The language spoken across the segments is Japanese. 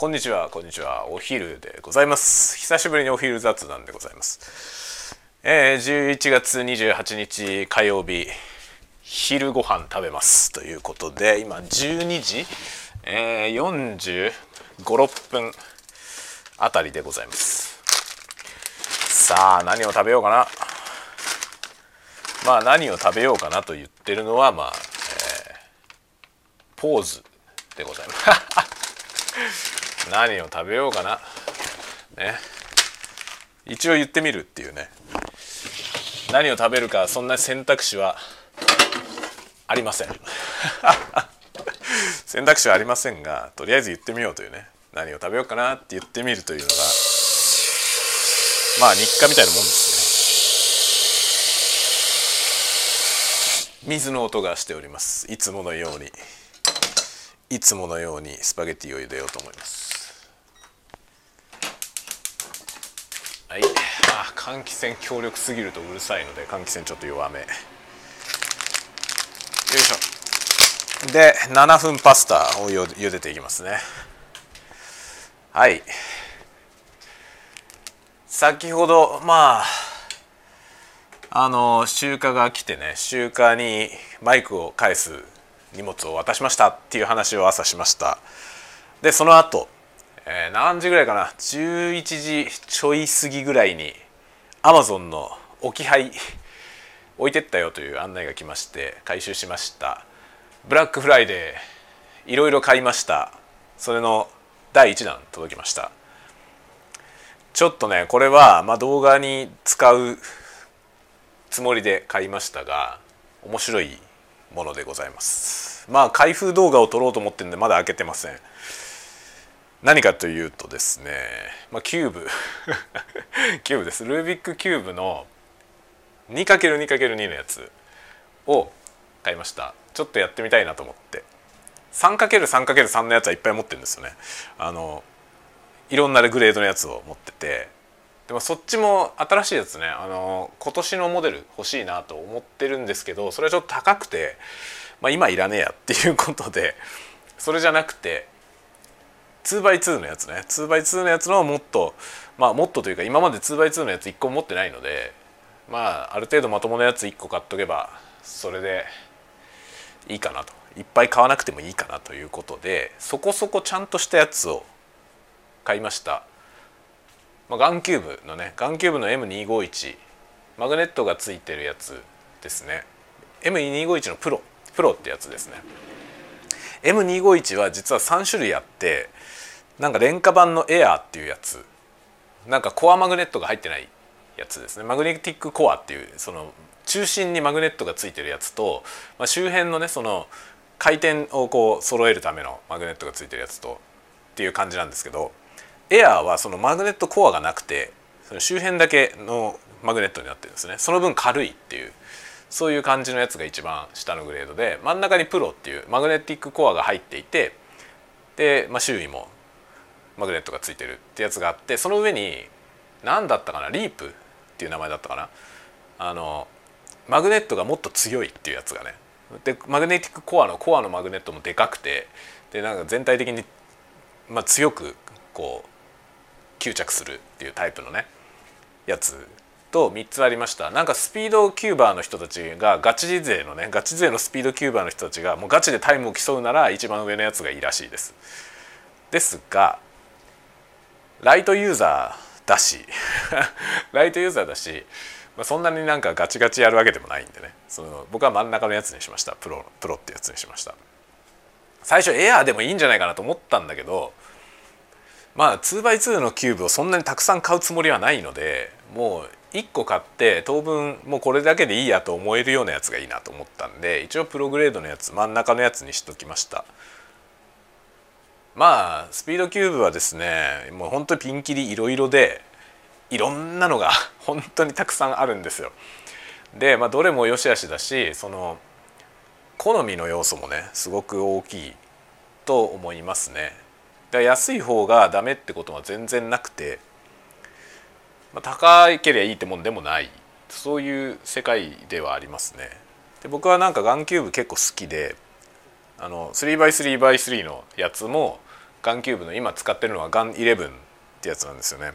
こんにちはこんにちはお昼でございます。久しぶりにお昼雑談でございます。えー、11月28日火曜日昼ご飯食べます。ということで今12時、えー、45,6分あたりでございます。さあ何を食べようかな？まあ何を食べようかな？と言ってるのはまあ、えー、ポーズでございます。何を食べようかな。ね。一応言ってみるっていうね。何を食べるかそんな選択肢はありません。選択肢はありませんがとりあえず言ってみようというね。何を食べようかなって言ってみるというのがまあ日課みたいなもんですね。水の音がしております。いつものように。いつものようにスパゲティを茹でようと思います。はい。あ換気扇強力すぎるとうるさいので換気扇ちょっと弱め。よいしょ。で7分パスタをゆ茹でていきますね。はい。先ほどまああの集荷が来てね集荷にマイクを返す荷物を渡しましたっていう話を朝しました。でその後、えー、何時ぐらいかな？11時ちょい過ぎぐらいにアマゾンの置き配置いてったよという案内が来まして回収しました。ブラックフライデーいろいろ買いました。それの第1弾届きました。ちょっとねこれはまあ動画に使うつもりで買いましたが面白いものでございます。まあ開封動画を撮ろうと思ってるんでまだ開けてません。何かというとですね、まあ、キューブ。キューブです。ルービックキューブの 2×2×2 のやつを買いました。ちょっとやってみたいなと思って。3×3×3 のやつはいっぱい持ってるんですよね。あのいろんなグレードのやつを持ってて。でもそっちも新しいやつね。あの今年のモデル欲しいなと思ってるんですけどそれはちょっと高くて、まあ、今いらねえやっていうことでそれじゃなくて 2x2 のやつね。2x2 のやつのもっとまあもっとというか今まで 2x2 のやつ1個持ってないのでまあある程度まともなやつ1個買っとけばそれでいいかなと。いっぱい買わなくてもいいかなということでそこそこちゃんとしたやつを買いました。まあ、ガンキューブのねガンキューブの M251 マグネットがついてるやつですね。M251 のプロプロってやつですね。M251 は実は3種類あってなんか廉価版のエアーっていうやつ。なんかコアマグネットが入ってないやつですね。マグネティックコアっていうその中心にマグネットがついてるやつと、まあ、周辺のねその回転をこう揃えるためのマグネットがついてるやつとっていう感じなんですけどエアーはそのマグネットコアがなくてその周辺だけのマグネットになってるんですね。その分軽いっていうそういう感じのやつが一番下のグレードで真ん中にプロっていうマグネティックコアが入っていてで、まあ、周囲もマグネットがついてるってやつがあってその上に何だったかなリープっていう名前だったかな。あのマグネットがもっと強いっていうやつがね。でマグネティックコアのコアのマグネットもでかくてでなんか全体的に、まあ、強くこう吸着するっていうタイプのねやつと3つありました。なんかスピードキューバーの人たちがガチ勢のねガチ勢のスピードキューバーの人たちがもうガチでタイムを競うなら一番上のやつがいいらしいです。ですがライトユーザーだし。ライトユーザーだし、まあ、そんなになんかガチガチやるわけでもないんでね。その僕は真ん中のやつにしました。プロプロってやつにしました。最初エアーでもいいんじゃないかなと思ったんだけどまあ 2x2 のキューブをそんなにたくさん買うつもりはないのでもう1個買って当分もうこれだけでいいやと思えるようなやつがいいなと思ったんで一応プログレードのやつ真ん中のやつにしときました。まあスピードキューブはですねもう本当にピンキリいろいろでいろんなのが 本当にたくさんあるんですよでまあどれも良し悪しだしその好みの要素もねすごく大きいと思いますねだ安い方がダメってことは全然なくて、まあ、高ければいいってもんでもないそういう世界ではありますね。で僕はなんかガンキューブ結構好きであの 3x3x3 のやつもガンキューブの今使ってるのはガン11ってやつなんですよね。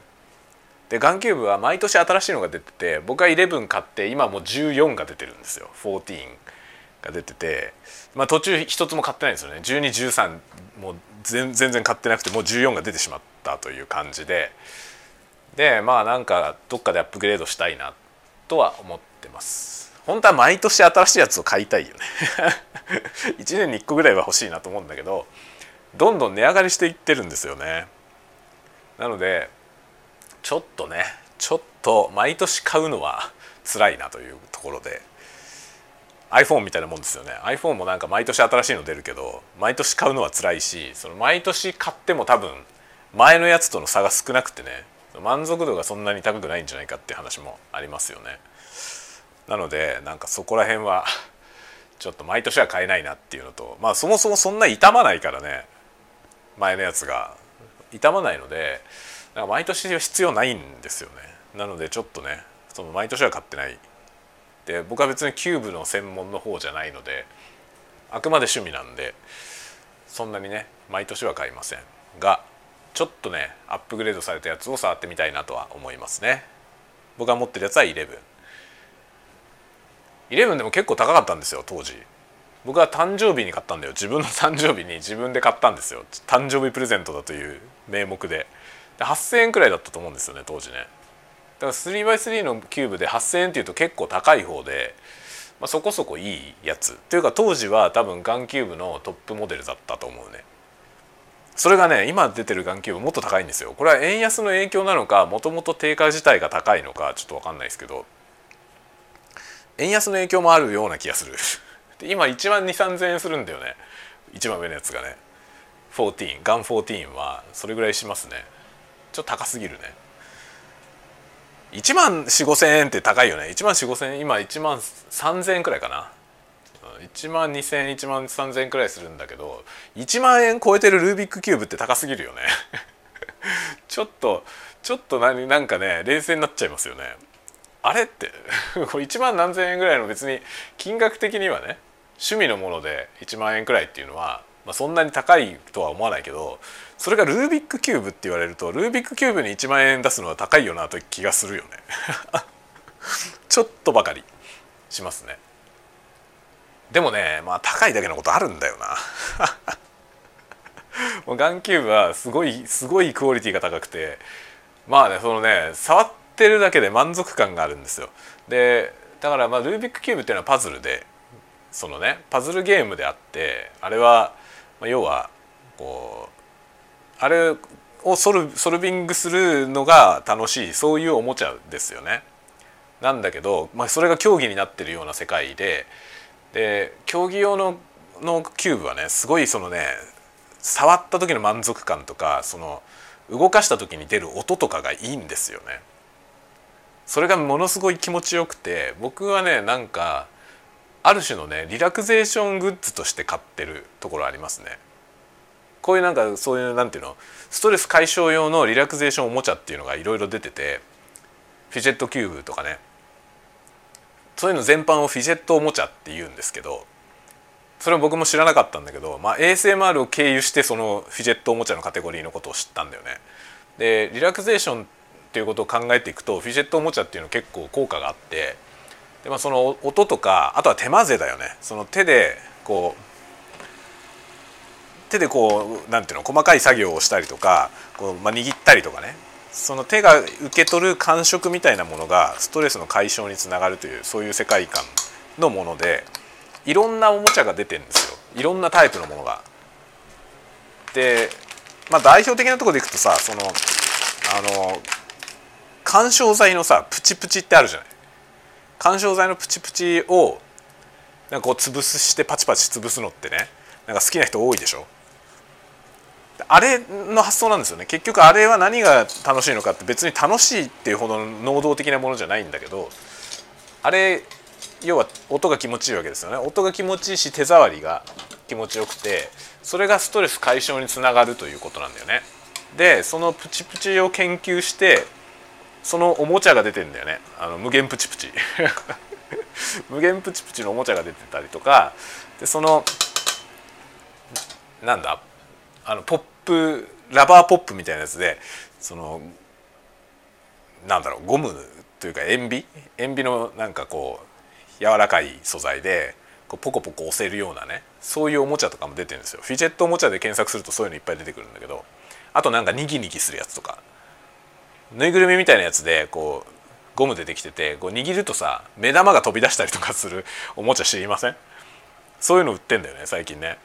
でガンキューブは毎年新しいのが出てて僕は11買って今もう14が出てるんですよ。14が出てて、まあ、途中一つも買ってないんですよね。1213もう全然買ってなくてもう14が出てしまったという感じで。でまあなんかどっかでアップグレードしたいなとは思ってます。本当は毎年新しいやつを買いたいよね。1年に1個ぐらいは欲しいなと思うんだけどどんどん値上がりしていってるんですよね。なのでちょっとねちょっと毎年買うのは辛いなというところで iPhone みたいなもんですよね。iPhone もなんか毎年新しいの出るけど毎年買うのは辛いしその毎年買っても多分前のやつとの差が少なくてね満足度がそんなに高くないんじゃないかっていう話もありますよね。なのでなんかそこら辺はちょっと毎年は買えないなっていうのとまあそもそもそんな傷まないからね前のやつが傷まないのでなんか毎年必要ないんですよね。なのでちょっとねその毎年は買ってない。で僕は別にキューブの専門の方じゃないのであくまで趣味なんでそんなにね毎年は買いません。がちょっとねアップグレードされたやつを触ってみたいなとは思いますね。僕が持ってるやつは11 11でも結構高かったんですよ当時。僕は誕生日に買ったんだよ。自分の 誕生日に自分で買ったんですよ。誕生日プレゼントだという名目で。で8,000円くらいだったと思うんですよね当時ね。だから 3x3 のキューブで8,000円っていうと結構高い方で、まあ、そこそこいいやつ。というか当時は多分ガンキューブのトップモデルだったと思うね。それがね今出てるガンキューブもっと高いんですよ。これは円安の影響なのかもともと定価自体が高いのかちょっと分かんないですけど。円安の影響もあるような気がする。で今1万2 3 0円するんだよね。一番上のやつがね。14ガン14はそれぐらいしますね。ちょっと高すぎるね。1万4 5千円って高いよね。1万4 5千円今1万3千円くらいかな。1万2千円1万3千円くらいするんだけど1万円超えてるルービックキューブって高すぎるよね。ちょっとちょっと何なんかね冷静になっちゃいますよね。あれって。これ1万何千円ぐらいの別に金額的にはね趣味のもので1万円くらいっていうのは、まあ、そんなに高いとは思わないけどそれがルービックキューブって言われるとルービックキューブに1万円出すのは高いよなという気がするよね。ちょっとばかりしますね。でもねまあ高いだけのことあるんだよな。もうガンキューブはすごいすごいクオリティが高くてまあねそのね触ってるだけで満足感があるんですよ。でだからまあルービックキューブっていうのはパズルでそのねパズルゲームであってあれは、まあ、要はこうあれをソルソルビングするのが楽しいそういうおもちゃですよね。なんだけど、まあ、それが競技になってるような世界でで競技用ののキューブはねすごいそのね触った時の満足感とかその動かした時に出る音とかがいいんですよね。それがものすごい気持ちよくて僕はねなんかある種のねリラクゼーショングッズとして買ってるところありますね。こういうなんかそういうなんていうの？ストレス解消用のリラクゼーションおもちゃっていうのがいろいろ出ててフィジェットキューブとかねそういうの全般をフィジェットおもちゃって言うんですけどそれは僕も知らなかったんだけど、まあ、ASMR を経由してそのフィジェットおもちゃのカテゴリーのことを知ったんだよね。でリラクゼーションっていうことを考えていくとフィジェットおもちゃっていうの結構効果があってで、まあ、その音とかあとは手混ぜだよね。その手でこう手でこうなんていうの細かい作業をしたりとかこう、まあ、握ったりとかね。その手が受け取る感触みたいなものがストレスの解消につながるというそういう世界観のものでいろんなおもちゃが出てるんですよ。いろんなタイプのものが。で、まあ、代表的なところでいくとさそのあの緩衝材のさプチプチってあるじゃない。緩衝材のプチプチをなんかこう潰すしてパチパチ潰すのってね。なんか好きな人多いでしょ？あれの発想なんですよね。結局あれは何が楽しいのかって別に楽しいっていうほどの能動的なものじゃないんだけどあれ要は音が気持ちいいわけですよね。音が気持ちいいし手触りが気持ちよくてそれがストレス解消につながるということなんだよね。でそのプチプチを研究してそのおもちゃが出てんだよね。あの無限プチプチ。無限プチプチのおもちゃが出てたりとか。でそのなんだ？あのポップラバーポップみたいなやつでそのなんだろうゴムというか塩ビ？塩ビのなんかこう柔らかい素材でこうポコポコ押せるようなねそういうおもちゃとかも出てるんですよ。フィジェットおもちゃで検索するとそういうのいっぱい出てくるんだけど。あとなんかニギニギするやつとか。ぬいぐるみみたいなやつでこうゴムでできててこう握るとさ目玉が飛び出したりとかする おもちゃ知りません？そういうの売ってんだよね最近ね。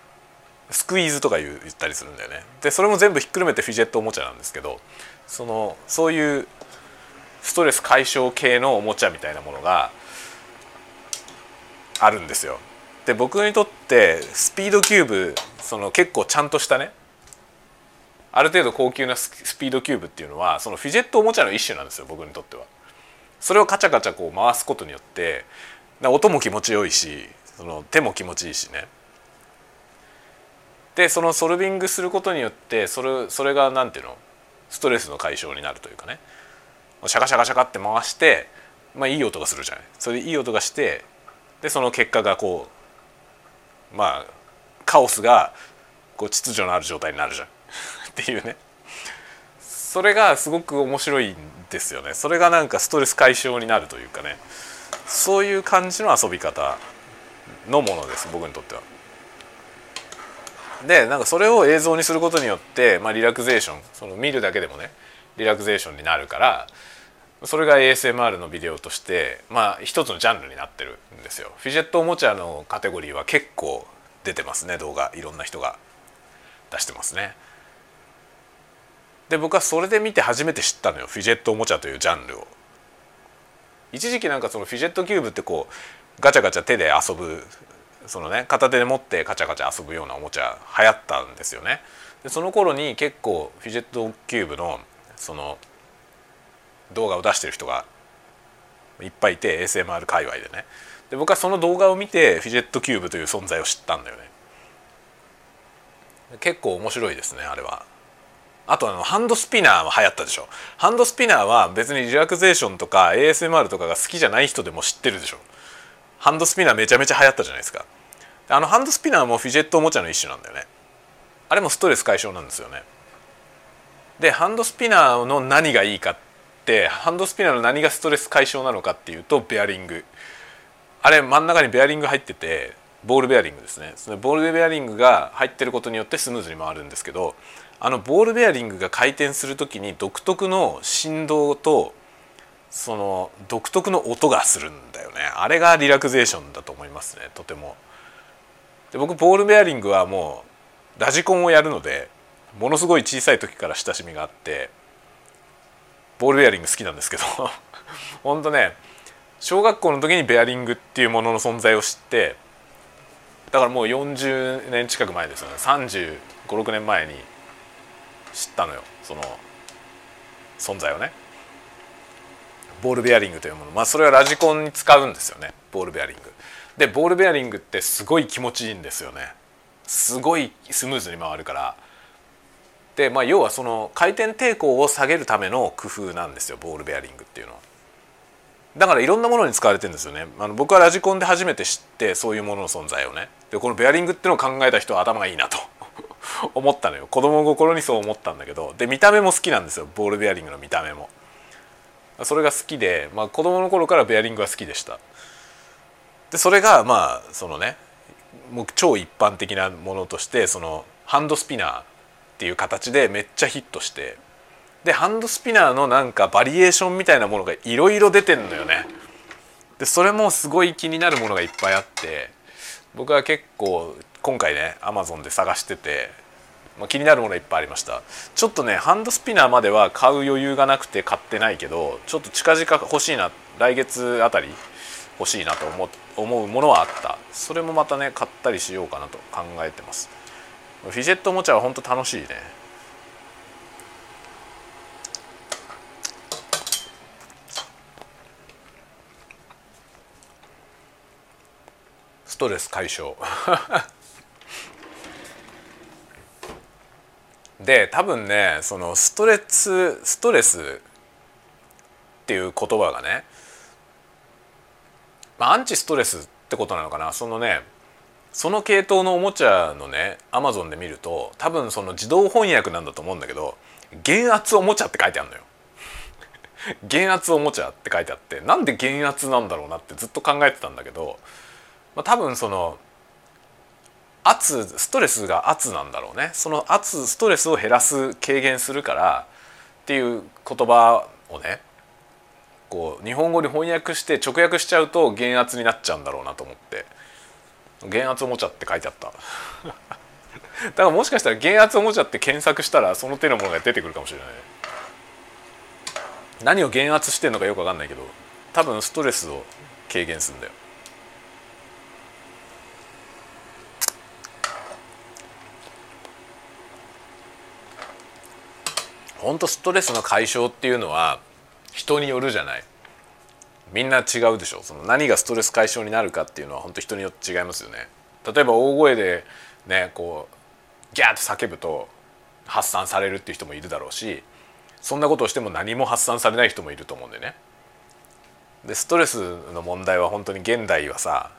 スクイーズとか言ったりするんだよね。でそれも全部ひっくるめてフィジェットおもちゃなんですけどそのそういうストレス解消系のおもちゃみたいなものがあるんですよ。で僕にとってスピードキューブその結構ちゃんとしたねある程度高級なスピードキューブっていうのはそのフィジェットおもちゃの一種なんですよ僕にとっては。それをカチャカチャこう回すことによって音も気持ちよいしその手も気持ちいいしね。でそのソルビングすることによってそれそれが何ていうのストレスの解消になるというかねシャカシャカシャカって回してまあいい音がするじゃないそれでいい音がしてでその結果がこうまあカオスがこう秩序のある状態になるじゃんっていうねそれがすごく面白いんですよねそれがなんかストレス解消になるというかねそういう感じの遊び方のものです僕にとっては。でなんかそれを映像にすることによって、まあ、リラクゼーションその見るだけでもねリラクゼーションになるからそれが ASMR のビデオとしてまあ一つのジャンルになってるんですよ。フィジェットおもちゃのカテゴリーは結構出てますね動画いろんな人が出してますね。で僕はそれで見て初めて知ったのよフィジェットおもちゃというジャンルを。一時期なんかそのフィジェットキューブってこうガチャガチャ手で遊ぶそのね片手で持ってカチャカチャ遊ぶようなおもちゃ流行ったんですよね。でその頃に結構フィジェットキューブのその動画を出してる人がいっぱいいて ASMR 界隈でねで僕はその動画を見てフィジェットキューブという存在を知ったんだよね結構面白いですねあれはあとあのハンドスピナーは流行ったでしょ。ハンドスピナーは別にリラクゼーションとか ASMR とかが好きじゃない人でも知ってるでしょ。ハンドスピナーめちゃめちゃ流行ったじゃないですか。あのハンドスピナーもフィジェットおもちゃの一種なんだよね。あれもストレス解消なんですよね。でハンドスピナーの何がいいかってハンドスピナーの何がストレス解消なのかっていうとベアリング。あれ真ん中にベアリング入っててボールベアリングですね。そのボールベアリングが入ってることによってスムーズに回るんですけどあのボールベアリングが回転する時に独特の振動とその独特の音がするんだよね。あれがリラクゼーションだと思いますねとても。で僕ボールベアリングはもうラジコンをやるのでものすごい小さい時から親しみがあってボールベアリング好きなんですけど。ほんとね小学校の時にベアリングっていうものの存在を知ってだからもう40年近く前ですよね。3 5 6年前に知ったのよ。その存在をね。ボールベアリングというもの。まあそれはラジコンに使うんですよね。ボールベアリング。でボールベアリングってすごい気持ちいいんですよね。すごいスムーズに回るから。でまあ要はその回転抵抗を下げるための工夫なんですよ。ボールベアリングっていうのは。だからいろんなものに使われてるんですよね。あの僕はラジコンで初めて知ってそういうものの存在をね。でこのベアリングっていうのを考えた人は頭がいいなと。思ったのよ。子供心にそう思ったんだけど。で見た目も好きなんですよ。ボールベアリングの見た目も。それが好きで、まあ、子供の頃からベアリングは好きでした。でそれがまあそのねもう超一般的なものとしてそのハンドスピナーっていう形でめっちゃヒットして。でハンドスピナーのなんかバリエーションみたいなものがいろいろ出てんのよね。でそれもすごい気になるものがいっぱいあって。僕は結構今回ねアマゾンで探してて、まあ、気になるものいっぱいありました。ちょっとねハンドスピナーまでは買う余裕がなくて買ってないけどちょっと近々欲しいな来月あたり欲しいなと思思うものはあった。それもまたね買ったりしようかなと考えてます。フィジェットおもちゃは本当楽しいね。ストレス解消。で多分ねそのストレスストレスっていう言葉がね、まあ、アンチストレスってことなのかな。そのねその系統のおもちゃのねアマゾンで見ると多分その自動翻訳なんだと思うんだけど減圧おもちゃって書いてあるのよ。減圧おもちゃって書いてあってなんで減圧なんだろうなってずっと考えてたんだけど、まあ、多分その圧ストレスが圧なんだろうね。その圧ストレスを減らす軽減するからっていう言葉をねこう日本語に翻訳して直訳しちゃうと減圧になっちゃうんだろうなと思って。減圧おもちゃって書いてあった。だからもしかしたら減圧おもちゃって検索したらその手のものが出てくるかもしれない。何を減圧してんのかよく分かんないけど多分ストレスを軽減するんだよ。本当ストレスの解消っていうのは人によるじゃない。みんな違うでしょ。その何がストレス解消になるかっていうのは本当人によって違いますよね。例えば大声でねこうギャーって叫ぶと発散されるっていう人もいるだろうしそんなことをしても何も発散されない人もいると思うんでね。でストレスの問題は本当に現代はさ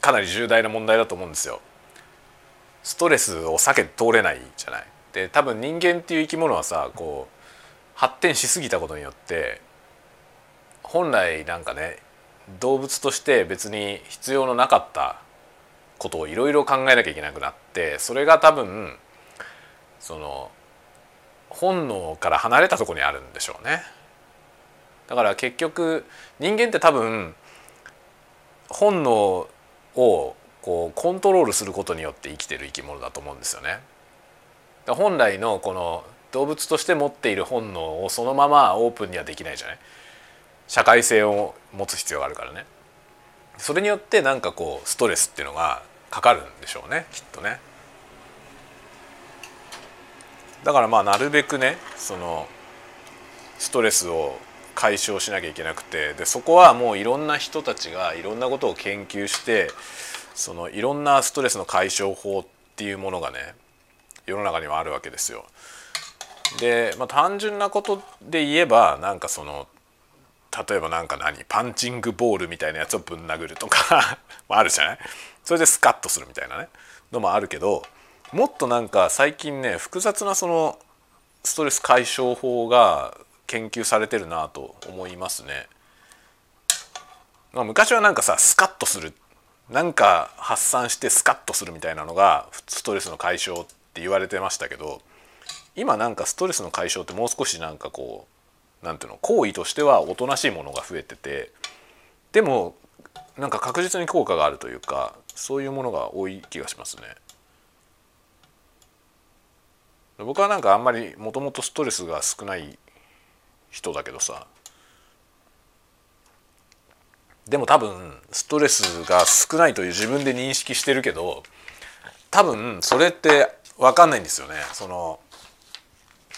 かなり重大な問題だと思うんですよ。ストレスを避けて通れないじゃない。で多分人間っていう生き物はさこう発展しすぎたことによって本来なんかね動物として別に必要のなかったことをいろいろ考えなきゃいけなくなってそれが多分その本能から離れたとこにあるんでしょうね。だから結局人間って多分本能をこうコントロールすることによって生きてる生き物だと思うんですよね。本来のこの動物として持っている本能をそのままオープンにはできないじゃない？社会性を持つ必要があるからね。それによってなんかこうストレスっていうのがかかるんでしょうねきっとね。だからまあなるべくねそのストレスを解消しなきゃいけなくてでそこはもういろんな人たちがいろんなことを研究してそのいろんなストレスの解消法っていうものがね世の中にはあるわけですよ。で、まあ、単純なことで言えばなんかその例えばなんか何パンチングボールみたいなやつをぶん殴るとか あるじゃない？それでスカッとするみたいなねのもあるけどもっとなんか最近ね複雑なそのストレス解消法が研究されてるなと思いますね。まあ、昔はなんかさスカッとするなんか発散してスカッとするみたいなのがストレスの解消って言われてましたけど今なんかストレスの解消ってもう少しなんかこうなんていうの行為としてはおとなしいものが増えててでもなんか確実に効果があるというかそういうものが多い気がしますね。僕はなんかあんまりもともとストレスが少ない人だけどさでも多分ストレスが少ないという自分で認識してるけど多分それって分かんないんですよね。その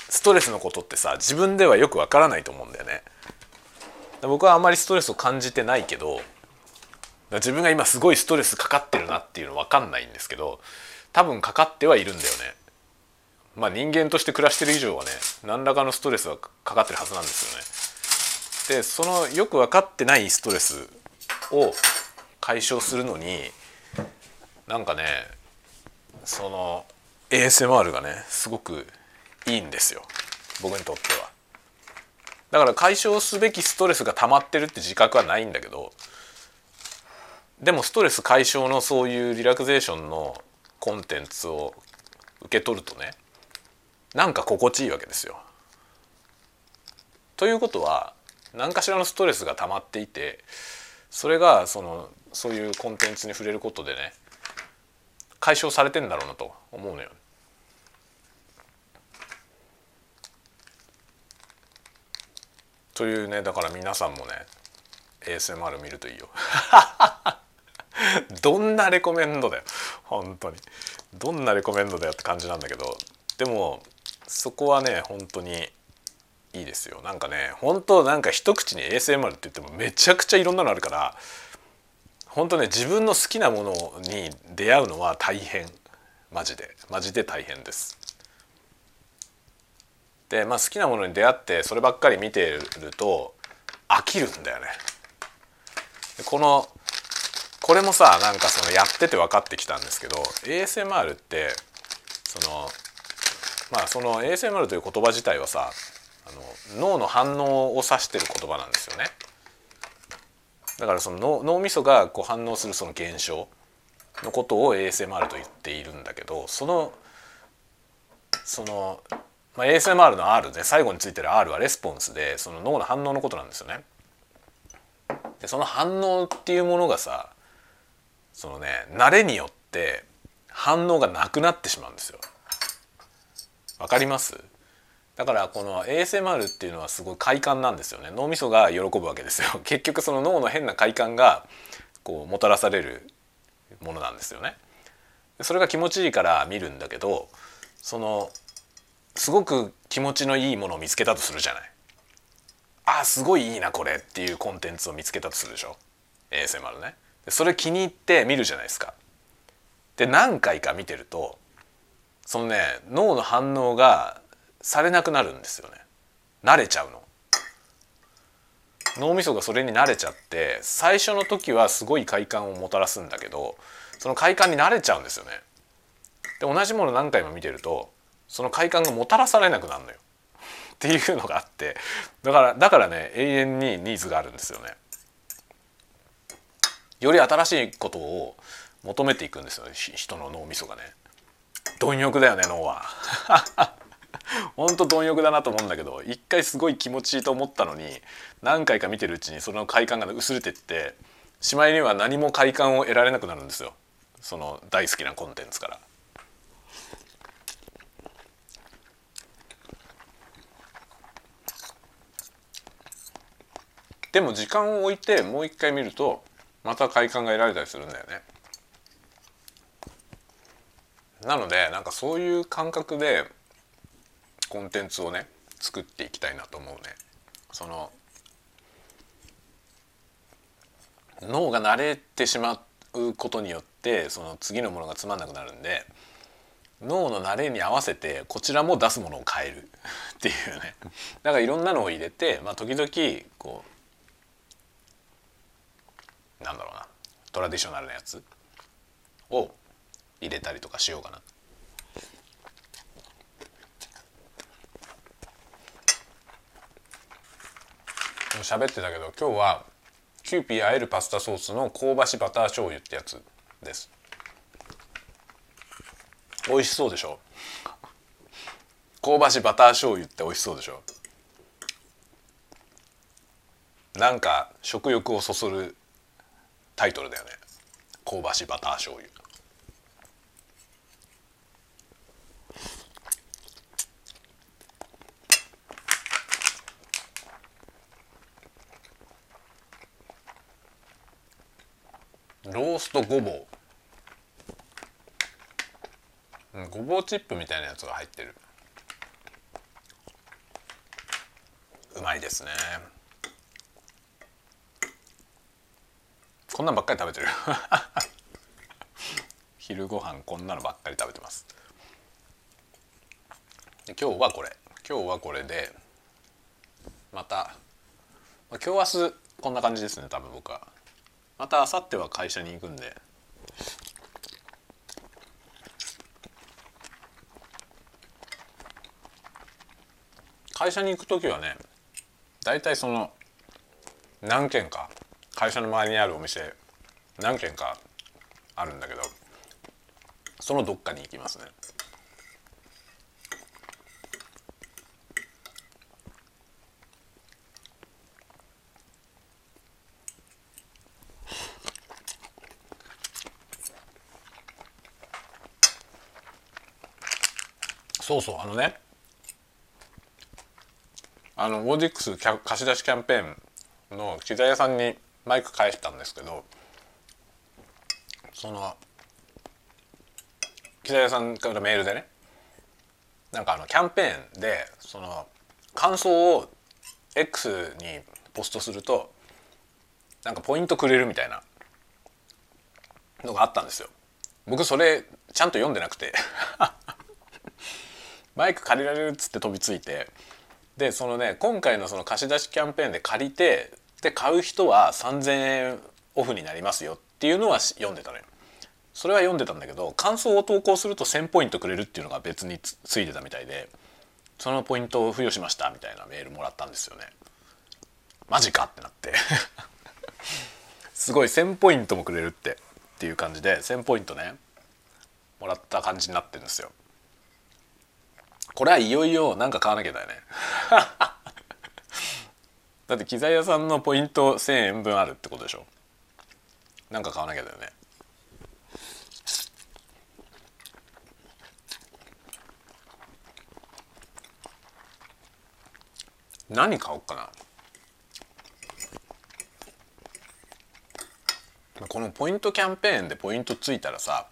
ストレスのことってさ自分ではよく分からないと思うんだよね。僕はあまりストレスを感じてないけど自分が今すごいストレスかかってるなっていうの分かんないんですけど多分かかってはいるんだよね。まあ人間として暮らしてる以上はね何らかのストレスはかかってるはずなんですよね。でそのよく分かってないストレスを解消するのになんかねその ASMR がねすごくいいんですよ僕にとっては。だから解消すべきストレスが溜まってるって自覚はないんだけどでもストレス解消のそういうリラクゼーションのコンテンツを受け取るとねなんか心地いいわけですよ。ということは何かしらのストレスが溜まっていてそれがそのそういうコンテンツに触れることでね解消されてんだろうなと思うのよ。というねだから皆さんもね ASMR 見るといいよ。どんなレコメンドだよ。本当に。どんなレコメンドだよって感じなんだけど。でもそこはね本当にいいですよ。なんかね本当なんか一口に ASMR って言ってもめちゃくちゃいろんなのあるから本当ね自分の好きなものに出会うのは大変。マジで。マジで大変です。で、まあ、好きなものに出会ってそればっかり見てると飽きるんだよね。このこれもさなんかそのやってて分かってきたんですけど ASMR ってそのまあその ASMR という言葉自体はさあの脳の反応を指してる言葉なんですよね。だからその脳脳みそがこう反応するその現象のことを ASMR と言っているんだけどそのその、まあ、ASMR の R で最後についてる R はレスポンスでその脳の反応のことなんですよね。でその反応っていうものがさそのね慣れによって反応がなくなってしまうんですよ。わかります？だからこの ASMR っていうのはすごい快感なんですよね脳みそが喜ぶわけですよ 結局その脳の変な快感がこうもたらされるものなんですよねそれが気持ちいいから見るんだけどそのすごく気持ちのいいものを見つけたとするじゃない。あすごいいいなこれっていうコンテンツを見つけたとするでしょ。ASMR ね。それ気に入って見るじゃないですか。で何回か見てるとそのね脳の反応がされなくなるんですよね。慣れちゃうの。脳みそがそれに慣れちゃって最初の時はすごい快感をもたらすんだけどその快感に慣れちゃうんですよね。で同じもの何回も見てるとその快感がもたらされなくなるのよ。っていうのがあって。だからだからね永遠にニーズがあるんですよね。より新しいことを求めていくんですよね。人の脳みそがね。貪欲だよね脳は。ほんと貪欲だなと思うんだけど一回すごい気持ちいいと思ったのに何回か見てるうちにその快感が薄れてってしまいには何も快感を得られなくなるんですよ。その大好きなコンテンツから。でも時間を置いてもう一回見るとまた快感が得られたりするんだよね。なのでなんかそういう感覚でコンテンツをね作っていきたいなと思うね。その脳が慣れてしまうことによってその次のものがつまんなくなるんで脳の慣れに合わせてこちらも出すものを変えるっていうねだからいろんなのを入れて、まあ、時々こうなんだろうな。トラディショナルなやつ。を入れたりとかしようかな。喋ってたけど今日はキューピーあえるパスタソースの香ばしバター醤油ってやつです。美味しそうでしょ？香ばしバター醤油って美味しそうでしょ？なんか食欲をそそるタイトルだよね。香ばしバター醤油。ローストごぼう。うんごぼうチップみたいなやつが入ってる。うまいですね。こんなんばっかり食べてる。昼ご飯こんなのばっかり食べてます。で今日はこれ。今日はこれでまた、まあ、今日明日こんな感じですね多分僕は。また明後日は会社に行くんで。会社に行く時はね大体その何軒か会社の周りにあるお店何軒かあるんだけどそのどっかに行きますね。そうそうあのねあのオーディックス貸し出しキャンペーンの機材屋さんにマイク返したんですけどその機材屋さんからメールでねなんかあのキャンペーンでその感想を X にポストするとなんかポイントくれるみたいなのがあったんですよ。僕それちゃんと読んでなくて マイク借りられるっつって飛びついてでそのね今回のその貸し出しキャンペーンで借りてで買う人は3,000円オフになりますよっていうのは読んでたのよ。それは読んでたんだけど感想を投稿すると1,000ポイントくれるっていうのが別についてたみたいでそのポイントを付与しましたみたいなメールもらったんですよね。マジかってなって。すごい1,000ポイントもくれるってっていう感じで1,000ポイントねもらった感じになってるんですよ。これはいよいよ何か買わなきゃだよね。だって機材屋さんのポイント1,000円分あるってことでしょ？なんか買わなきゃだよね。何買おうかな？このポイントキャンペーンでポイントついたらさ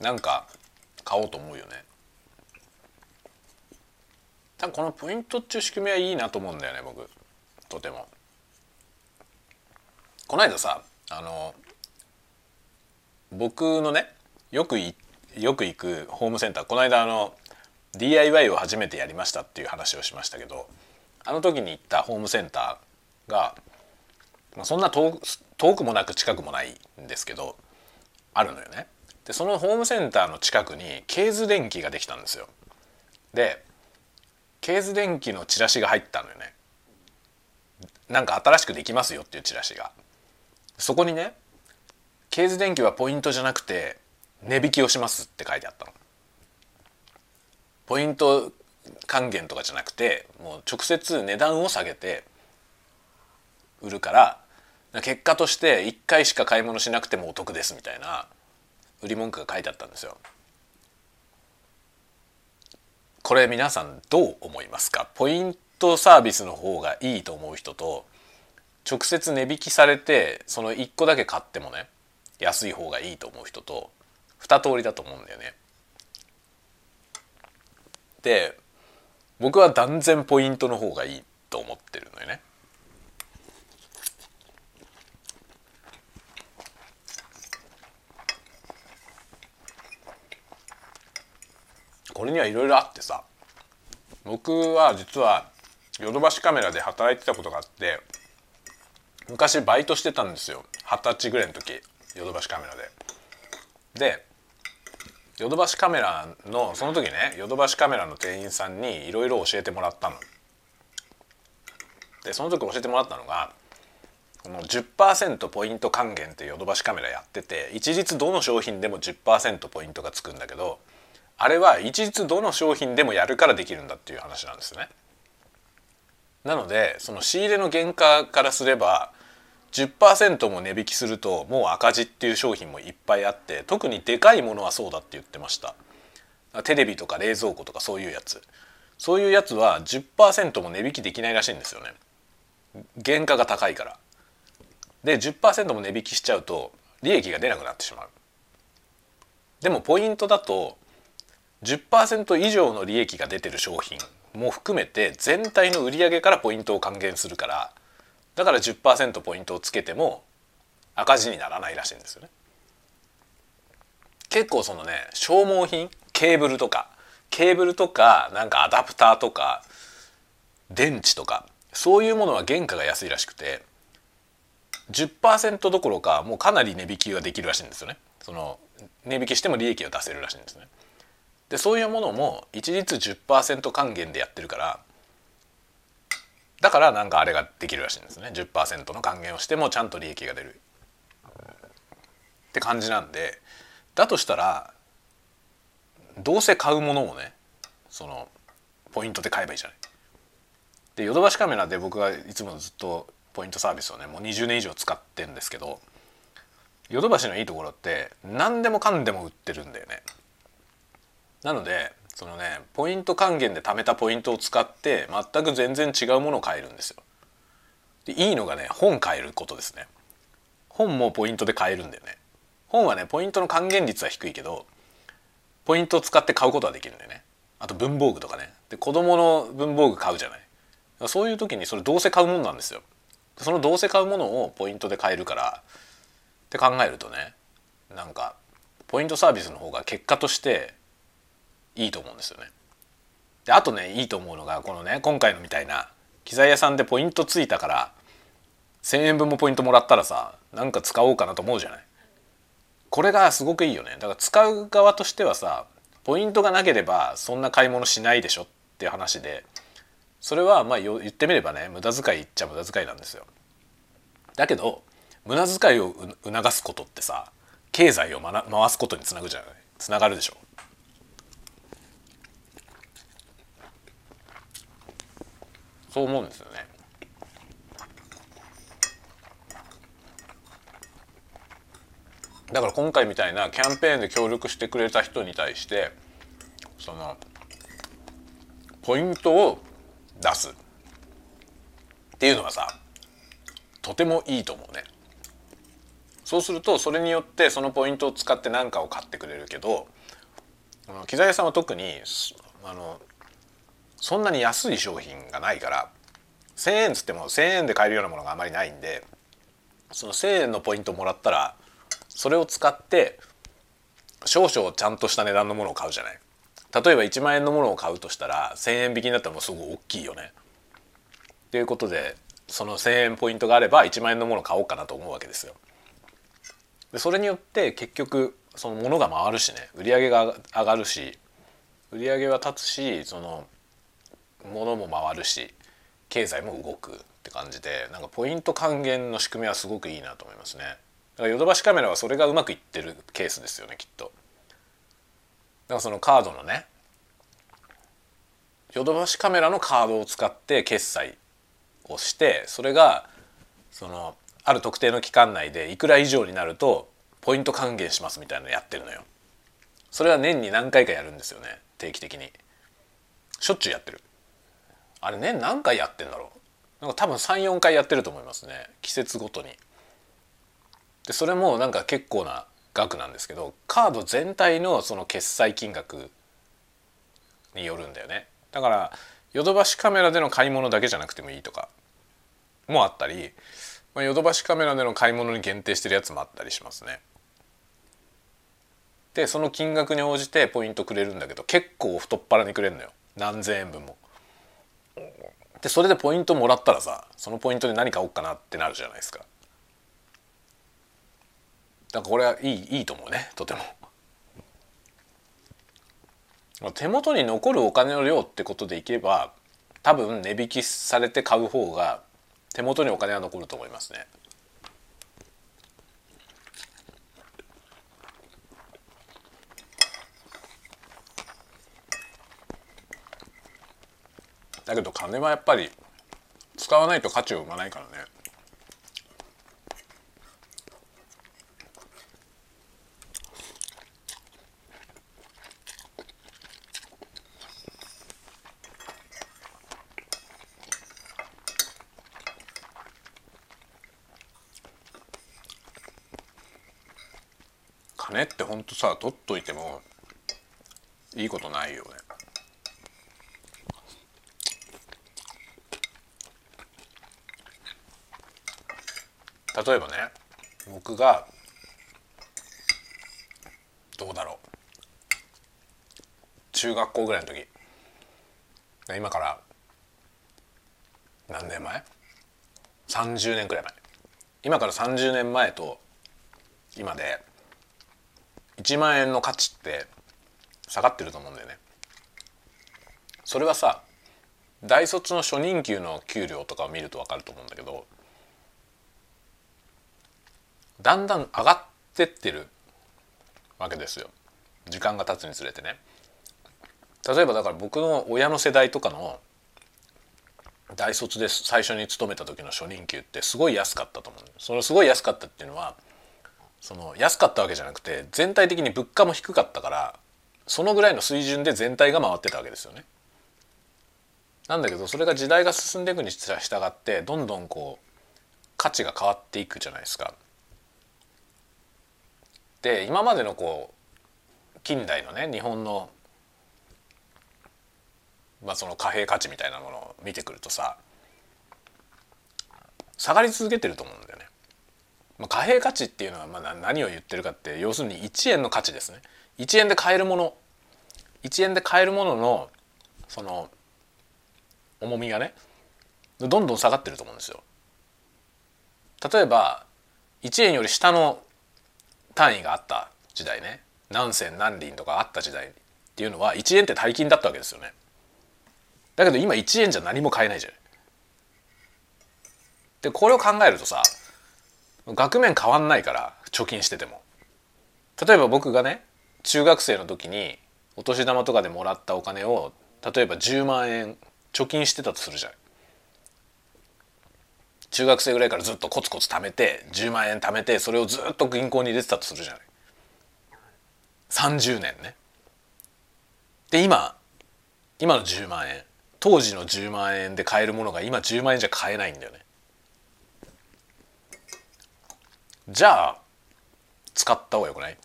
なんか買おうと思うよね。多分このポイントっていう仕組みはいいなと思うんだよね僕。とてもこの間さあの僕のねよくよく行くホームセンターこの間あの DIY を初めてやりましたっていう話をしましたけどあの時に行ったホームセンターが、まあ、そんな遠くもなく近くもないんですけどあるのよね。でそのホームセンターの近くにケーズ電機ができたんですよ。でケーズ電機のチラシが入ったのよね。なんか新しくできますよっていうチラシが。そこにねケーズ電機はポイントじゃなくて値引きをしますって書いてあったの。ポイント還元とかじゃなくてもう直接値段を下げて売るから結果として1回しか買い物しなくてもお得ですみたいな売り文句が書いてあったんですよ。これ皆さんどう思いますか？ポイントサービスの方がいいと思う人と直接値引きされてその1個だけ買ってもね安い方がいいと思う人と2通りだと思うんだよね。で僕は断然ポイントの方がいいと思ってるのよね。これにはいろいろあってさ僕は実はヨドバシカメラで働いてたことがあって昔バイトしてたんですよ二十歳ぐらいの時ヨドバシカメラで。でヨドバシカメラのその時ねヨドバシカメラの店員さんにいろいろ教えてもらったの。でその時教えてもらったのがこの10%ポイント還元ってヨドバシカメラやってて一律どの商品でも10%ポイントがつくんだけどあれは一律どの商品でもやるからできるんだっていう話なんですね。なのでその仕入れの原価からすれば10%も値引きするともう赤字っていう商品もいっぱいあって特にでかいものはそうだって言ってました。テレビとか冷蔵庫とかそういうやつ。そういうやつは10%も値引きできないらしいんですよね。原価が高いから。で10%も値引きしちゃうと利益が出なくなってしまう。でもポイントだと10%以上の利益が出てる商品も含めて全体の売上からポイントを還元するからだから10%ポイントをつけても赤字にならないらしいんですよね。結構そのね消耗品ケーブルとかケーブルとかなんかアダプターとか電池とかそういうものは原価が安いらしくて10%どころかもうかなり値引きができるらしいんですよね。その値引きしても利益を出せるらしいんですね。でそういうものも一律10%還元でやってるからだからなんかあれができるらしいんですね10%の還元をしてもちゃんと利益が出るって感じなんでだとしたらどうせ買うものをねそのポイントで買えばいいじゃない。でヨドバシカメラで僕がいつもずっとポイントサービスをねもう20年以上使ってんですけどヨドバシのいいところって何でもかんでも売ってるんだよね。なのでそのねポイント還元で貯めたポイントを使って全く全然違うものを買えるんですよ。でいいのがね本買えることですね。本もポイントで買えるんだよね。本はねポイントの還元率は低いけどポイントを使って買うことはできるんだよね。あと文房具とかね。で子供の文房具買うじゃない。そういう時にそれどうせ買うもんなんですよ。そのどうせ買うものをポイントで買えるからって考えるとねなんかポイントサービスの方が結果としていいと思うんですよね。であとねいいと思うのがこのね今回のみたいな機材屋さんでポイントついたから1,000円分もポイントもらったらさなんか使おうかなと思うじゃない。これがすごくいいよね。だから使う側としてはさポイントがなければそんな買い物しないでしょっていう話でそれはまあ言ってみればね無駄遣いっちゃ無駄遣いなんですよ。だけど無駄遣いを促すことってさ経済を回すことにつなぐじゃない。つながるでしょ。そう思うんですよねだから今回みたいなキャンペーンで協力してくれた人に対してそのポイントを出すっていうのはさとてもいいと思うね。そうするとそれによってそのポイントを使って何かを買ってくれるけど機材屋さんは特にあのそんなに安い商品がないから1,000円つっても1,000円で買えるようなものがあまりないんでその1,000円のポイントもらったらそれを使って少々ちゃんとした値段のものを買うじゃない例えば1万円のものを買うとしたら1,000円引きになったらもうすごい大きいよね。ということでその1,000円ポイントがあれば1万円のものを買おうかなと思うわけですよ。でそれによって結局その物が回るしね売り上げが上がるし売り上げは立つしその物も回るし経済も動くって感じでなんかポイント還元の仕組みはすごくいいなと思いますね。だからヨドバシカメラはそれがうまくいってるケースですよねきっと。だからそのカードのねヨドバシカメラのカードを使って決済をしてそれがそのある特定の期間内でいくら以上になるとポイント還元しますみたいなのやってるのよ。それは年に何回かやるんですよね定期的に。しょっちゅうやってる。あれ年何回やってんだろうなんか多分34回やってると思いますね季節ごとに。でそれもなんか結構な額なんですけどカード全体のその決済金額によるんだよねだからヨドバシカメラでの買い物だけじゃなくてもいいとかもあったりヨドバシカメラでの買い物に限定してるやつもあったりしますね。でその金額に応じてポイントくれるんだけど結構太っ腹にくれるのよ何千円分も。でそれでポイントもらったらさそのポイントで何買おうかなってなるじゃないですか。だからこれはいいいいと思うねとても。手元に残るお金の量ってことでいけば多分値引きされて買う方が手元にお金は残ると思いますね。だけど金はやっぱり使わないと価値を生まないからね。金ってほんとさ取っといてもいいことないよね。例えばね僕がどうだろう中学校ぐらいの時今から何年前 ?30 年くらい前今から30年前と今で1万円の価値って下がってると思うんだよね。それはさ大卒の初任給の給料とかを見ると分かると思うんだけどだんだん上がってってるわけですよ時間が経つにつれてね。例えばだから僕の親の世代とかの大卒で最初に勤めた時の初任給ってすごい安かったと思うそのすごい安かったっていうのはその安かったわけじゃなくて全体的に物価も低かったからそのぐらいの水準で全体が回ってたわけですよね。なんだけどそれが時代が進んでいくに従ってどんどんこう価値が変わっていくじゃないですか。で今までのこう近代のね日本のまあその貨幣価値みたいなものを見てくるとさ下がり続けてると思うんだよね。まあ、貨幣価値っていうのはまあ何を言ってるかって要するに1円の価値ですね1円で買えるもの1円で買えるもののその重みがねどんどん下がってると思うんですよ。例えば1円より下の単位があった時代ね。何銭何厘とかあった時代っていうのは1円って大金だったわけですよね。だけど今1円じゃ何も買えないじゃないでこれを考えるとさ額面変わんないから貯金してても。例えば僕がね中学生の時にお年玉とかでもらったお金を例えば10万円貯金してたとするじゃん。中学生ぐらいからずっとコツコツ貯めて10万円貯めてそれをずっと銀行に入れてたとするじゃない。30年ね。で今今の10万円当時の10万円で買えるものが今10万円じゃ買えないんだよね。じゃあ使った方がよくない？っ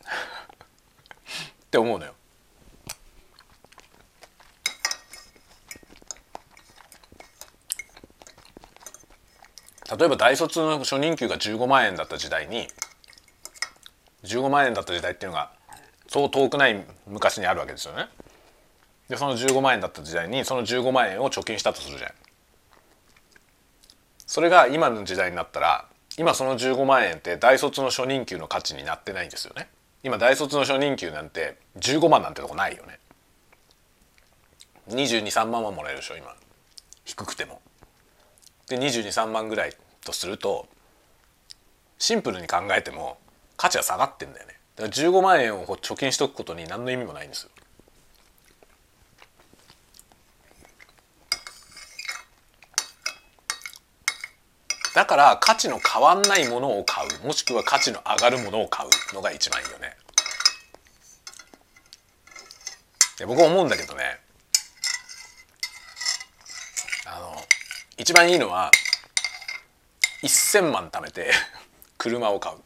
て思うのよ。例えば大卒の初任給が15万円だった時代に15万円だった時代っていうのがそう遠くない昔にあるわけですよね。でその15万円だった時代にその15万円を貯金したとするじゃん。それが今の時代になったら今その15万円って大卒の初任給の価値になってないんですよね。今大卒の初任給なんて15万なんてとこないよね。223万はもらえるでしょ今低くても。で223万ぐらいとするとシンプルに考えても価値は下がってんだよね。だから15万円を貯金しておくことに何の意味もないんですよ。だから価値の変わんないものを買う。もしくは価値の上がるものを買うのが一番いいよね。僕思うんだけどね。一番いいのは1,000万貯めて 車を買う。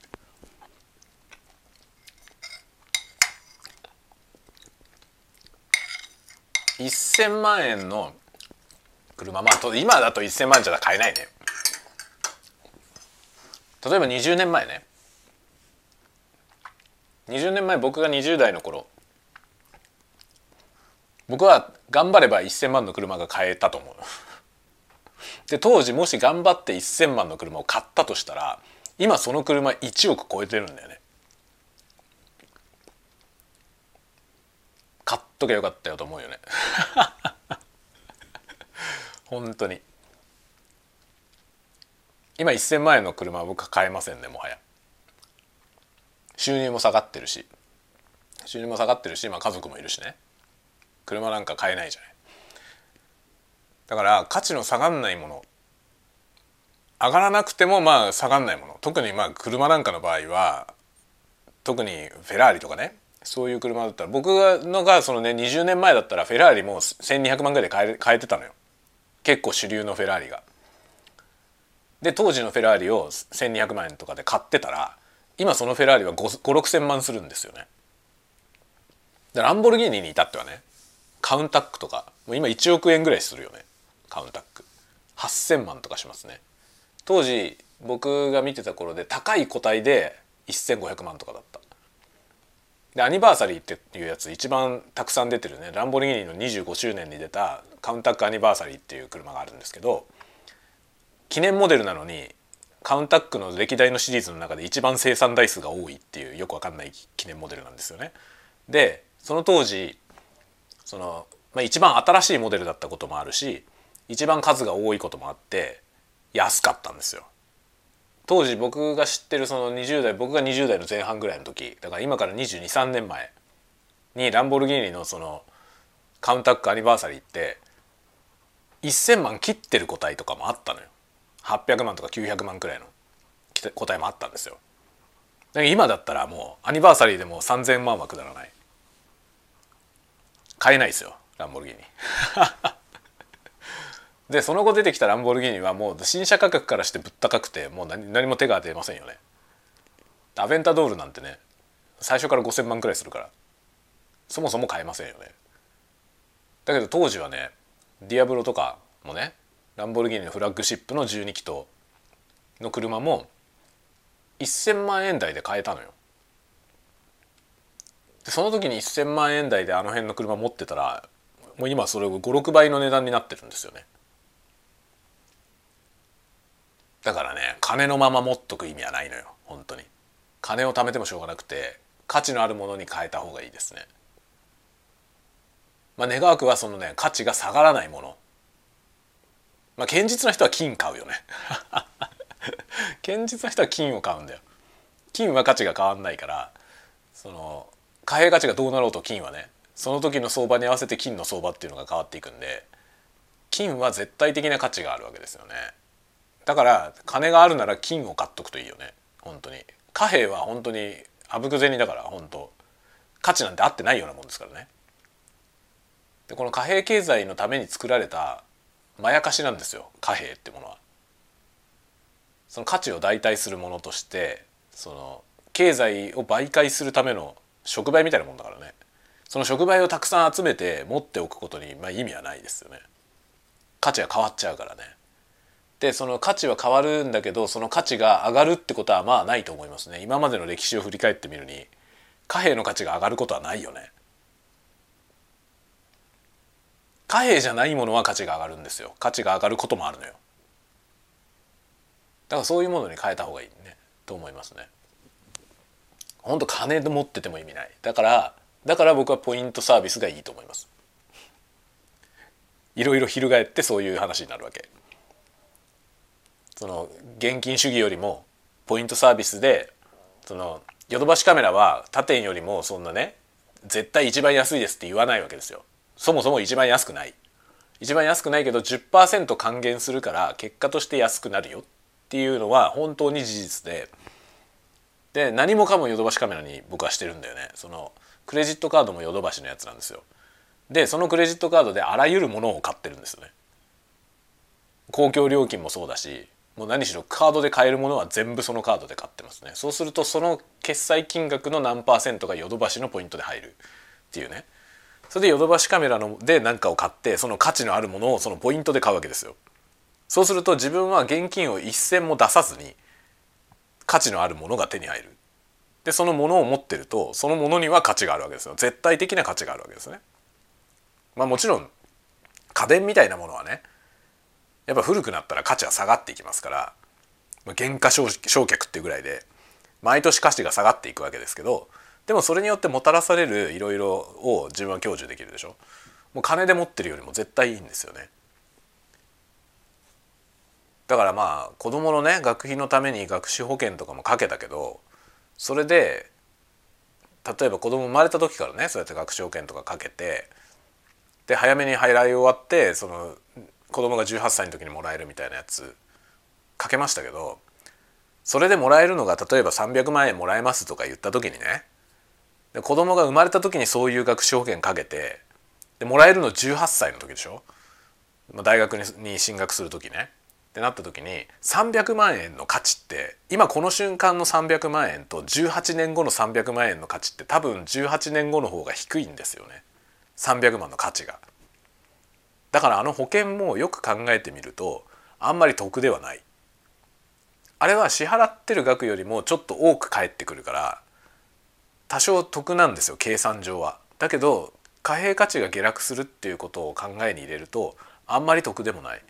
1,000万円の車。まあ今だと1,000万じゃ買えないね。例えば20年前ね。20年前僕が20代の頃。僕は頑張れば1,000万の車が買えたと思う。で当時もし頑張って1,000万の車を買ったとしたら今その車1億超えてるんだよね。買っときゃよかったよと思うよね。本当に今1,000万円の車は僕は買えませんねもはや。収入も下がってるし収入も下がってるし、まあ、家族もいるしね車なんか買えないじゃない。だから価値の下がんないもの。上がらなくてもまあ下がんないもの。特にまあ車なんかの場合は特にフェラーリとかね。そういう車だったら僕のがそのね20年前だったらフェラーリも1200万ぐらいで買え買えてたのよ。結構主流のフェラーリが。で当時のフェラーリを1200万円とかで買ってたら今そのフェラーリは56000万するんですよね。でランボルギーニに至ってはねカウンタックとかもう今1億円ぐらいするよね。カウンタック。8,000万とかしますね。当時僕が見てた頃で高い個体で1,500万とかだった。でアニバーサリーっていうやつ一番たくさん出てるね。ランボルギーニの25周年に出たカウンタックアニバーサリーっていう車があるんですけど記念モデルなのにカウンタックの歴代のシリーズの中で一番生産台数が多いっていうよくわかんない記念モデルなんですよね。でその当時その、まあ、一番新しいモデルだったこともあるし一番数が多いこともあって安かったんですよ。当時僕が知ってるその20代僕が20代の前半ぐらいの時だから今から223年前にランボルギーニのそのカウンタックアニバーサリーって1,000万切ってる個体とかもあったのよ。800万とか900万くらいの個体もあったんですよ。だ今だったらもうアニバーサリーでも3,000万はくだらない。買えないですよランボルギーニ。でその後出てきたランボルギーニはもう新車価格からしてぶったかくてもう何何も手が出ませんよね。アベンタドールなんてね最初から5,000万くらいするからそもそも買えませんよね。だけど当時はねディアブロとかもねランボルギーニのフラッグシップの12気筒の車も1,000万円台で買えたのよ。でその時に1,000万円台であの辺の車持ってたらもう今それ56倍の値段になってるんですよね。だからね金のまま持っとく意味はないのよ本当に。金を貯めてもしょうがなくて価値のあるものに変えた方がいいですね。まあ願わくはそのね価値が下がらないもの。まあ堅実な人は金買うよね。堅実な人は金を買うんだよ。金は価値が変わんないからその貨幣価値がどうなろうと金はねその時の相場に合わせて金の相場っていうのが変わっていくんで金は絶対的な価値があるわけですよね。だから金があるなら金を買っとくといいよね。本当に。貨幣は本当にあぶく銭だから本当。価値なんてあってないようなもんですからね。でこの貨幣経済のために作られたまやかしなんですよ。貨幣ってものは。その価値を代替するものとしてその経済を媒介するための触媒みたいなもんだからね。その触媒をたくさん集めて持っておくことに、まあ、意味はないですよね。価値が変わっちゃうからね。でその価値は変わるんだけどその価値が上がるってことはまあないと思いますね。今までの歴史を振り返ってみるに貨幣の価値が上がることはないよね。貨幣じゃないものは価値が上がるんですよ。価値が上がることもあるのよ。だからそういうものに変えた方がいいね。と思いますね。本当金で持ってても意味ない。だからだから僕はポイントサービスがいいと思います。いろいろ翻ってそういう話になるわけ。その現金主義よりもポイントサービスでそのヨドバシカメラは他店よりもそんなね絶対一番安いですって言わないわけですよ。そもそも一番安くない。一番安くないけど10%還元するから結果として安くなるよっていうのは本当に事実で。で何もかもヨドバシカメラに僕はしてるんだよね。そのクレジットカードもヨドバシのやつなんですよ。でそのクレジットカードであらゆるものを買ってるんですよね。公共料金もそうだしもう何しろカードで買えるものは全部そのカードで買ってますね。そうするとその決済金額の何パーセントがヨドバシのポイントで入るっていうね。それでヨドバシカメラので何かを買ってその価値のあるものをそのポイントで買うわけですよ。そうすると自分は現金を一銭も出さずに価値のあるものが手に入る。でそのものを持ってるとそのものには価値があるわけですよ。絶対的な価値があるわけですね。まあもちろん家電みたいなものはねやっぱ古くなったら価値は下がっていきますから原価償却っていうぐらいで毎年価値が下がっていくわけですけどでもそれによってもたらされるいろいろを自分は享受できるでしょ。もう金で持ってるよりも絶対いいんですよね。だからまあ子供のね学費のために学資保険とかもかけたけどそれで例えば子供生まれた時からねそうやって学資保険とかかけてで早めに払い終わってその子供が18歳の時にもらえるみたいなやつかけましたけどそれでもらえるのが例えば300万円もらえますとか言った時にねで子供が生まれた時にそういう学資保険かけてでもらえるの18歳の時でしょ？まあ大学に進学する時ね。ってなった時に300万円の価値って今この瞬間の300万円と18年後の300万円の価値って多分18年後の方が低いんですよね。300万の価値が。だからあの保険もよく考えてみるとあんまり得ではないあれは支払ってる額よりもちょっと多く返ってくるから多少得なんですよ計算上は。だけど貨幣価値が下落するっていうことを考えに入れるとあんまり得でもない。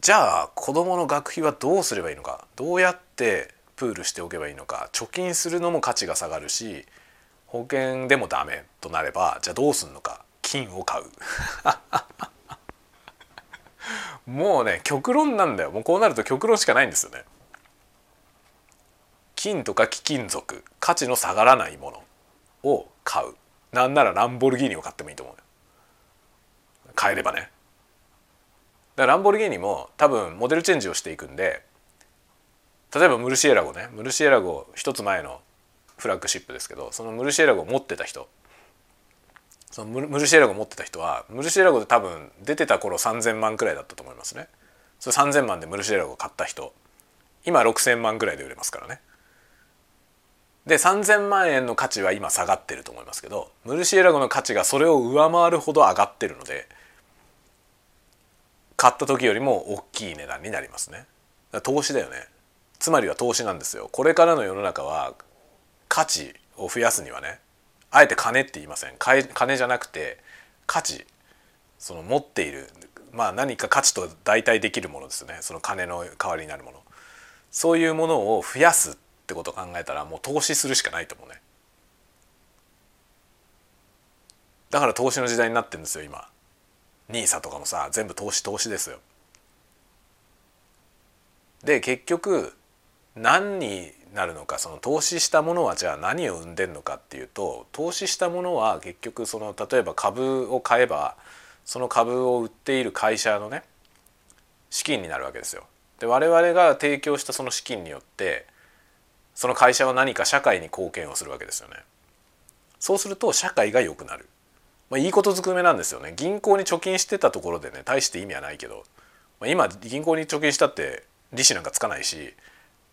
じゃあ子どもの学費はどうすればいいのか？どうやってプールしておけばいいのか？貯金するのも価値が下がるし保険でもダメとなればじゃあどうすんのか？金を買う。もうね極論なんだよ。もうこうなると極論しかないんですよね。金とか貴金属価値の下がらないものを買う。なんならランボルギーニを買ってもいいと思うよ買えればね。だからランボルギーニも多分モデルチェンジをしていくんで例えばムルシエラゴね。ムルシエラゴ一つ前のフラッグシップですけどそのムルシエラゴを持ってた人そのムルシエラゴ持ってた人はムルシエラゴで多分出てた頃3,000万くらいだったと思いますね。それ3,000万でムルシエラゴ買った人今6,000万くらいで売れますからね。で3,000万円の価値は今下がってると思いますけどムルシエラゴの価値がそれを上回るほど上がってるので買った時よりも大きい値段になりますね。投資だよね。つまりは投資なんですよ。これからの世の中は価値を増やすにはねあえて金って言いません。金じゃなくて価値。その持っているまあ何か価値と代替できるものですよね。その金の代わりになるもの。そういうものを増やすってことを考えたらもう投資するしかないと思うね。だから投資の時代になってるんですよ今。NISA とかもさ全部投資投資ですよ。で結局何になるのかその投資したものはじゃあ何を生んでるのかっていうと投資したものは結局その例えば株を買えばその株を売っている会社のね資金になるわけですよ。で我々が提供したその資金によってその会社は何か社会に貢献をするわけですよね。そうすると社会が良くなる。まあ、いいことずくめなんですよね。銀行に貯金してたところでね大して意味はないけど、まあ、今銀行に貯金したって利子なんかつかないし、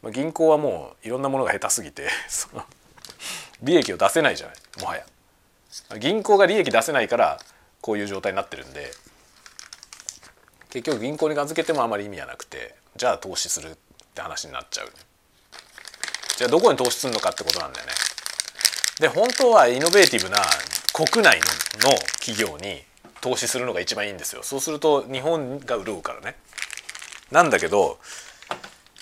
まあ、銀行はもういろんなものが下手すぎて その利益を出せないじゃないもはや。銀行が利益出せないからこういう状態になってるんで。結局銀行に預けてもあまり意味はなくてじゃあ投資するって話になっちゃうじゃあどこに投資するのかってことなんだよね。で本当はイノベーティブな国内の企業に投資するのが一番いいんですよ。そうすると日本が潤うからね。なんだけど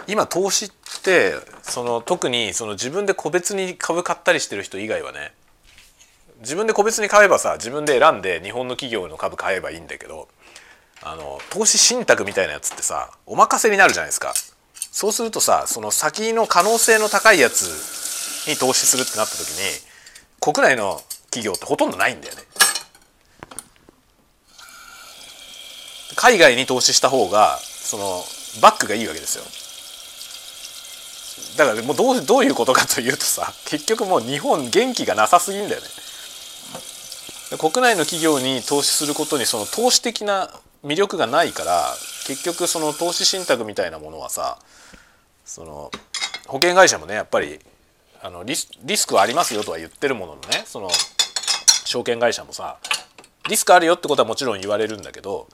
今投資ってその特にその自分で個別に株買ったりしてる人以外はね自分で個別に買えばさ自分で選んで日本の企業の株買えばいいんだけどあの投資信託みたいなやつってさお任せになるじゃないですか。そうするとさその先の可能性の高いやつに投資するってなった時に国内の企業ってほとんどないんだよね。海外に投資した方がそのバックがいいわけですよ。だからもうどうどういうことかというとさ結局もう日本元気がなさすぎんだよね。国内の企業に投資することにその投資的な魅力がないから結局その投資信託みたいなものはさその保険会社もねやっぱりあのリスリスクはありますよとは言ってるもののねその証券会社もさリスクあるよってことはもちろん言われるんだけど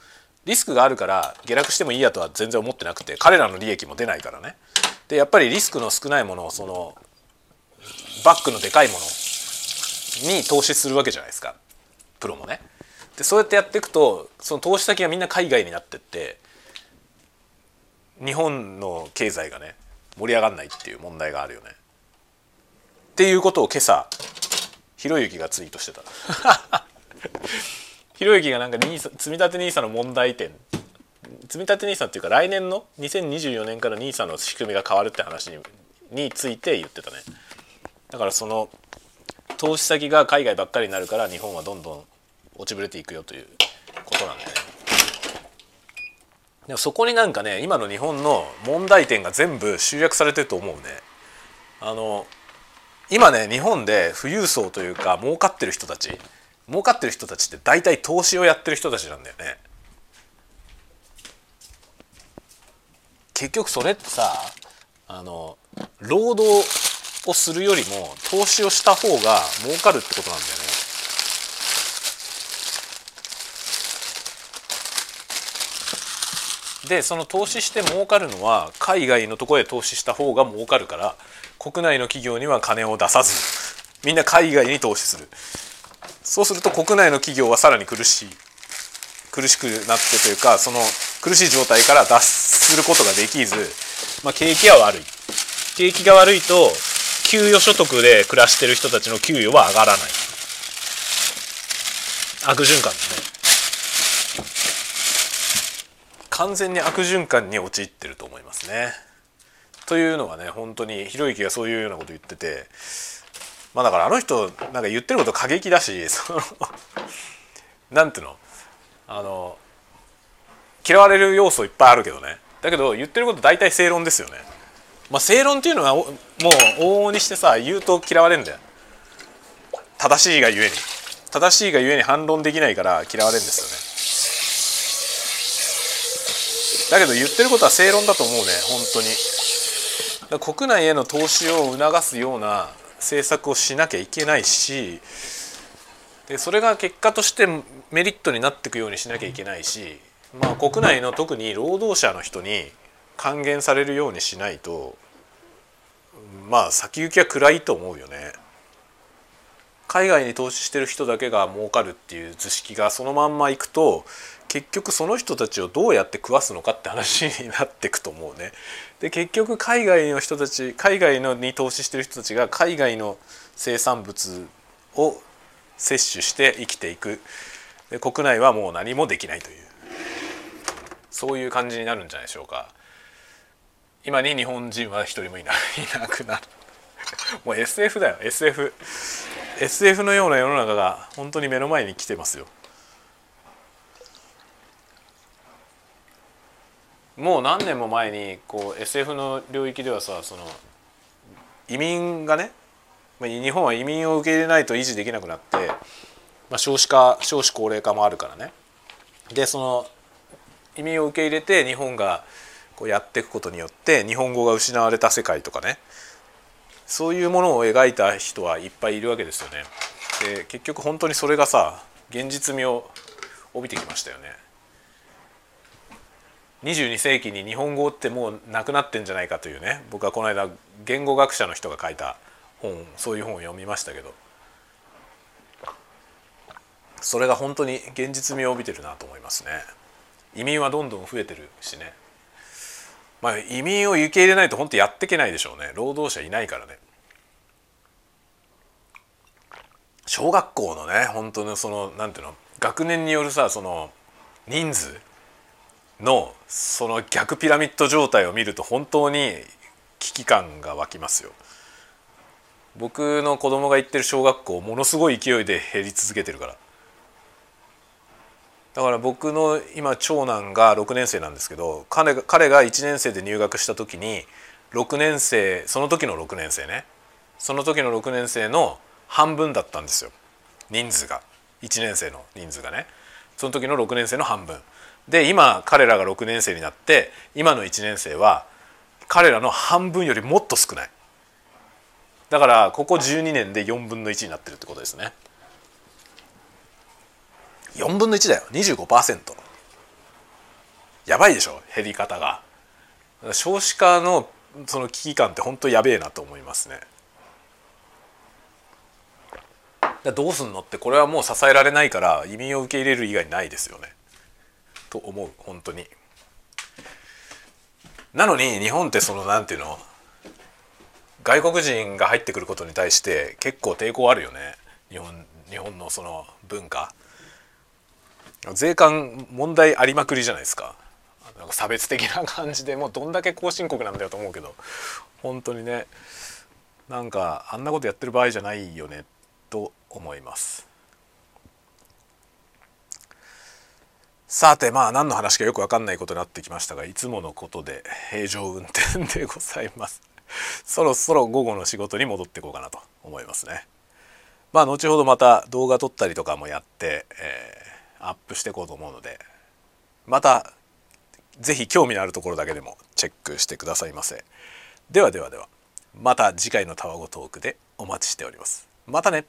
リスクがあるから下落してもいいやとは全然思ってなくて彼らの利益も出ないからね。でやっぱりリスクの少ないものをそのバックのでかいものに投資するわけじゃないですかプロもね。でそうやってやっていくとその投資先がみんな海外になってって日本の経済がね盛り上がんないっていう問題があるよね。っていうことを今朝ひろゆきがツイートしてた。ひろゆきがなんか積み立て NISA の問題点積立 NISA っていうか来年の2024年から NISA の仕組みが変わるって話にについて言ってたね。だからその投資先が海外ばっかりになるから日本はどんどん落ちぶれていくよということなんだよね。でもそこになんかね今の日本の問題点が全部集約されてると思うね。あの今ね日本で富裕層というか儲かってる人たち儲かってる人たちって大体投資をやってる人たちなんだよね。結局それってさあの労働をするよりも投資をした方が儲かるってことなんだよね。でその投資して儲かるのは海外のところへ投資した方が儲かるから国内の企業には金を出さずみんな海外に投資するそうすると国内の企業はさらに苦しい苦しくなってというかその苦しい状態から脱することができず、まあ、景気は悪い。景気が悪いと給与所得で暮らしてる人たちの給与は上がらない。悪循環ですね。完全に悪循環に陥ってると思いますね。というのはね本当にひろゆきがそういうようなこと言っててまあだからあの人なんか言ってること過激だしそのなんていうの？あの嫌われる要素いっぱいあるけどね。だけど言ってること大体正論ですよね。まあ、正論っていうのはもう往々にしてさ言うと嫌われるんだよ。正しいがゆえに正しいがゆえに反論できないから嫌われるんですよね。だけど言ってることは正論だと思うね本当に国内への投資を促すような政策をしなきゃいけないしでそれが結果としてメリットになっていくようにしなきゃいけないし、まあ、国内の特に労働者の人に還元されるようにしないとまあ先行きは暗いと思うよね。海外に投資してる人だけが儲かるっていう図式がそのまんまいくと結局その人たちをどうやって食わすのかって話になっていくと思うね。で結局海外の人たち海外のに投資してる人たちが海外の生産物を摂取して生きていくで国内はもう何もできないというそういう感じになるんじゃないでしょうか。今に日本人は一人もいないなくなる。もう SF だよ。SF SF のような世の中が本当に目の前に来てますよ。もう何年も前にこう SF の領域ではさその移民がね日本は移民を受け入れないと維持できなくなって、まあ、少子化少子高齢化もあるからね。でその移民を受け入れて日本がこうやっていくことによって日本語が失われた世界とかねそういうものを描いた人はいっぱいいるわけですよね。で結局本当にそれがさ現実味を帯びてきましたよね。22世紀に日本語ってもうなくなってんじゃないかというね僕はこの間言語学者の人が書いた本そういう本を読みましたけどそれが本当に現実味を帯びてるなと思いますね移民はどんどん増えてるしね。まあ移民を受け入れないと本当やっていけないでしょうね。労働者いないからね。小学校のね本当のそのなんていうの？学年によるさその人数のその逆ピラミッド状態を見ると本当に危機感が湧きますよ。僕の子供が行ってる小学校ものすごい勢いで減り続けてるから。だから僕の今長男が6年生なんですけど彼が彼が1年生で入学した時に6年生その時の6年生ね。その時の6年生の半分だったんですよ。人数が。1年生の人数がね。その時の6年生の半分。で今彼らが6年生になって今の1年生は彼らの半分よりもっと少ない。だからここ12年で4分の1になってるってことですね。4分の1だよ。25%やばいでしょ減り方が。少子化のその危機感って本当やべえなと思いますね。どうすんのってこれはもう支えられないから移民を受け入れる以外ないですよね。と思う本当に。なのに日本ってそのなんていうの外国人が入ってくることに対して結構抵抗あるよね。日本日本のその文化。税関問題ありまくりじゃないですか。なんか差別的な感じでもうどんだけ後進国なんだよと思うけど。本当にね。なんかあんなことやってる場合じゃないよねと思います。さてまあ何の話かよく分かんないことになってきましたがいつものことで平常運転でございます。そろそろ午後の仕事に戻っていこうかなと思いますね。まあ後ほどまた動画撮ったりとかもやって、えー、アップしていこうと思うのでまた是非興味のあるところだけでもチェックしてくださいませ。ではではではまた次回のタワゴトークでお待ちしております。またね。